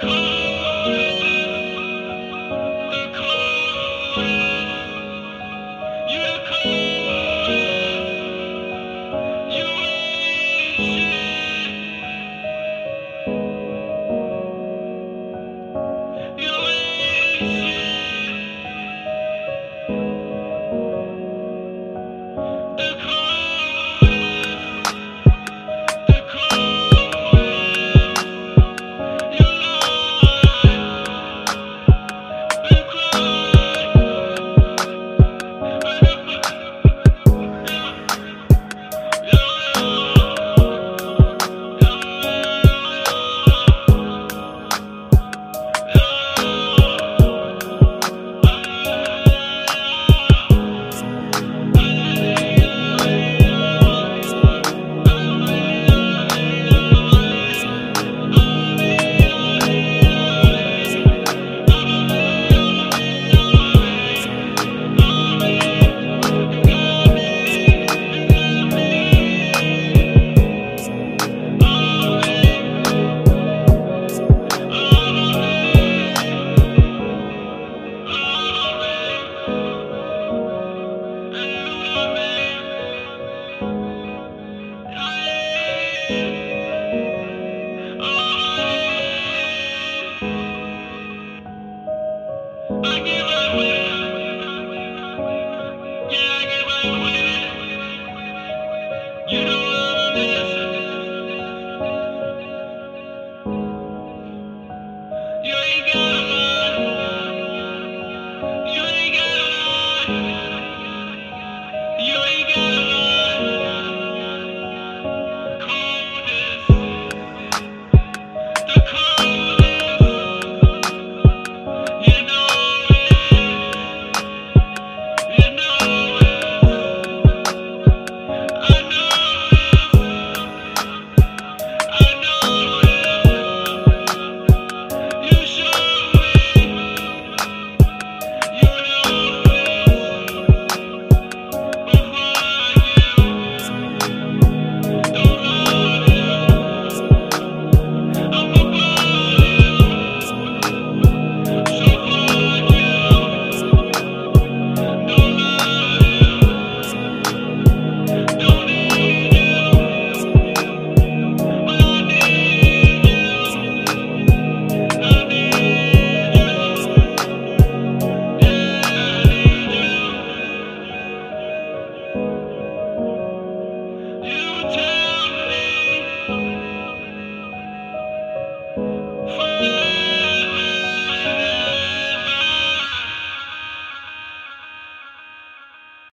The cold, the cold. I give up.